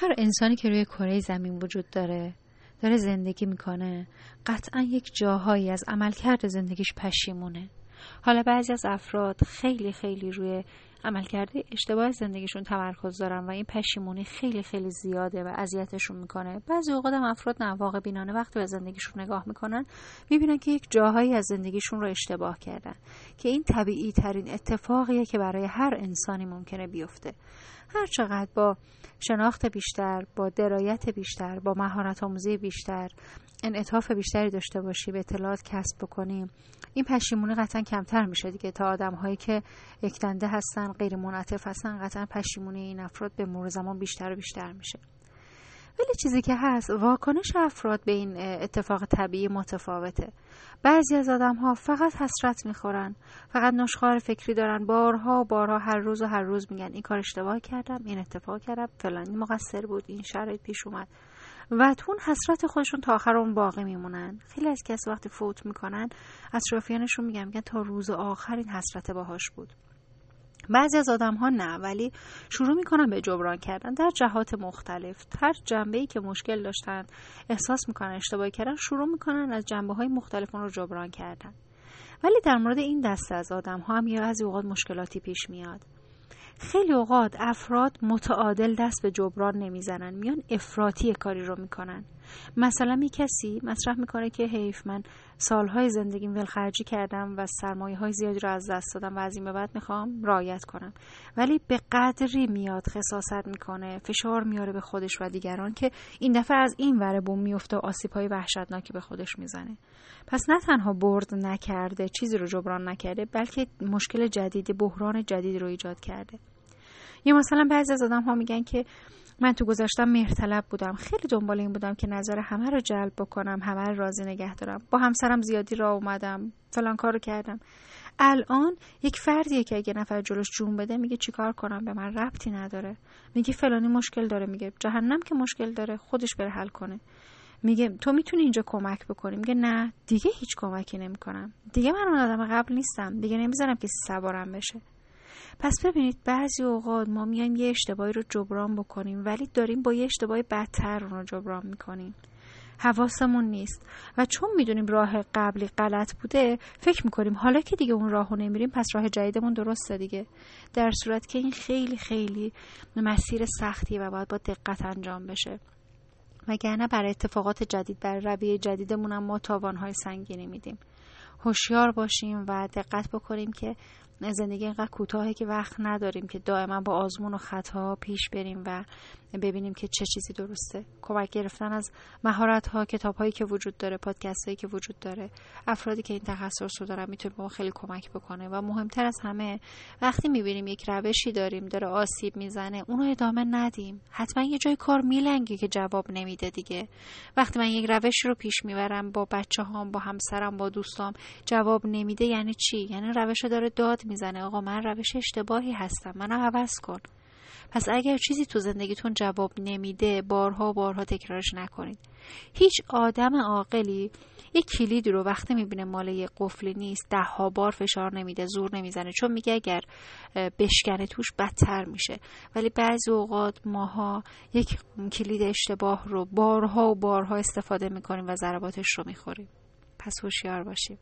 هر انسانی که روی کره زمین وجود داره داره زندگی می‌کنه. قطعا یک جاهایی از عملکرد زندگیش پشیمونه. حالا بعضی از افراد خیلی خیلی روی عملکرد اشتباه زندگیشون تمرکز دارن و این پشیمونی خیلی خیلی زیاده و اذیتشون می‌کنه. بعضی اوقات هم افراد نواقع بینانه وقتی به زندگیشون نگاه می‌کنن می‌بینن که یک جاهایی از زندگیشون رو اشتباه کردن که این طبیعی ترین اتفاقیه که برای هر انسانی ممکنه بیفته. هر چقدر با شناخت بیشتر با درایت بیشتر با مهارت آموزی بیشتر انعطاف بیشتری داشته باشی به اطلاعات کسب بکنیم این پشیمونی قطعا کمتر میشه دیگه. تا آدم هایی که یکدنده هستن غیر منعطف هستن قطعا پشیمونی این افراد به مرور زمان بیشتر و بیشتر میشه. ولی چیزی که هست واکنش افراد به این اتفاق طبیعی متفاوته. بعضی از آدم ها فقط حسرت می‌خورن فقط نشخار فکری دارن بارها بارها هر روز و هر روز میگن این کار اشتباه کردم این اتفاق کردم فلانی مقصر بود این شرایط پیش اومد. و تو حسرت خودشون تا آخر اون باقی میمونن. خیلی از کسی وقتی فوت می‌کنن اطرافیانشون میگن میگن تا روز آخر این حسرت باهاش بود. بعضی از آدم ها نه ولی شروع می‌کنن به جبران کردن در جهات مختلف. هر جنبه ای که مشکل داشتن احساس می‌کنن اشتباه کردن شروع می‌کنن از جنبه های مختلف اون رو جبران کردن. ولی در مورد این دسته از آدم ها هم یه از اوقات مشکلاتی پیش میاد. خیلی اوقات افراد متعادل دست به جبران نمی‌زنن میان افراطی کاری رو می‌کنن. مثلا می کسی مطرح می‌کنه که حیف من سالهای زندگیم ولخرجی کردم و سرمایه های زیادی رو از دست دادم و از این به بعد می‌خوام رایت کنم. ولی به قدری میاد خصاصت می‌کنه فشار میاره به خودش و دیگران که این دفعه از این ور بوم میفته و آسیب های وحشتناکی به خودش می‌زنه. پس نه تنها برد نکرده چیزی رو جبران نکرده بلکه مشکل جدیدی بحران جدیدی رو ایجاد کرده. یا مثلا بعضی از آدم ها میگن که من تو گذاشتم مهرطلب بودم. خیلی دنبال این بودم که نظر همه رو جلب بکنم همه رو راضی نگه دارم. با همسرم زیادی را اومدم. فلان کارو کردم. الان یک فردیه که اگه نفر جلوش جون بده میگه چیکار کنم؟ به من ربطی نداره. میگه فلانی مشکل داره. میگه جهنم که مشکل داره. خودش بره حل کنه. میگه تو می‌تونی اینجا کمک بکنی؟ میگه نه دیگه هیچ کمکی نمی‌کنم. دیگه من اون آدم قبل نیستم. دیگه نمی‌ذارم کسی سوارم بشه. پس ببینید بعضی اوقات ما میایم یه اشتباهی رو جبران بکنیم ولی داریم با یه اشتباه بدتر اون رو جبران می‌کنیم. حواسمون نیست. و چون می‌دونیم راه قبلی غلط بوده فکر می‌کنیم حالا که دیگه اون راهو نمیریم پس راه جدیدمون درسته دیگه. در صورت که این خیلی خیلی مسیر سختیه و باید با دقت انجام بشه. وگرنه برای اتفاقات جدید برای رویه جدیدمون هم ما تاوانهای سنگینی میدیم. هوشیار باشیم و دقت بکنیم که زندگی اینقدر کوتاهه که وقت نداریم که دائما با آزمون و خطا پیش بریم و ببینیم که چه چیزی درسته. کمک گرفتن از مهارت ها کتاب هایی که وجود داره پادکست هایی که وجود داره افرادی که این تخصص رو دارن می‌تونه به ما خیلی کمک بکنه و مهمتر از همه وقتی می‌بینیم یک روشی داریم داره آسیب می‌زنه اونو ادامه ندیم. حتما یه جای کار میلنگه که جواب نمیده دیگه. وقتی من یک روش رو پیش می‌برم با بچه هام با همسرم با دوستام جواب نمیده یعنی چی؟ یعنی روش داره داد می‌زنه. آقا من روش اشتباهی هستم. منو عوض کن. پس اگر چیزی تو زندگیتون جواب نمیده بارها بارها تکرارش نکنید. هیچ آدم عاقلی یک کلیدی رو وقتی می‌بینه مال یه قفلی نیست ده ها بار فشار نمیده زور نمی‌زنه. چون میگه اگر بشکنه توش بدتر میشه. ولی بعضی اوقات ماها یک کلید اشتباه رو بارها و بارها استفاده می‌کنیم و ضرباتش رو می‌خوریم. پس هوشیار باشیم.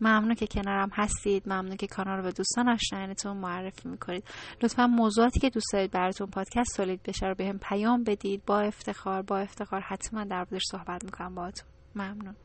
ممنون که کنارم هستید. ممنون که کانال رو به دوستان آشنایانتون معرفی می‌کنید. لطفا موضوعاتی که دوست دارید براتون پادکست تولید بشه رو بهم پیام بدید. با افتخار با افتخار حتما در صحبت می‌کنم باهاتون. ممنون.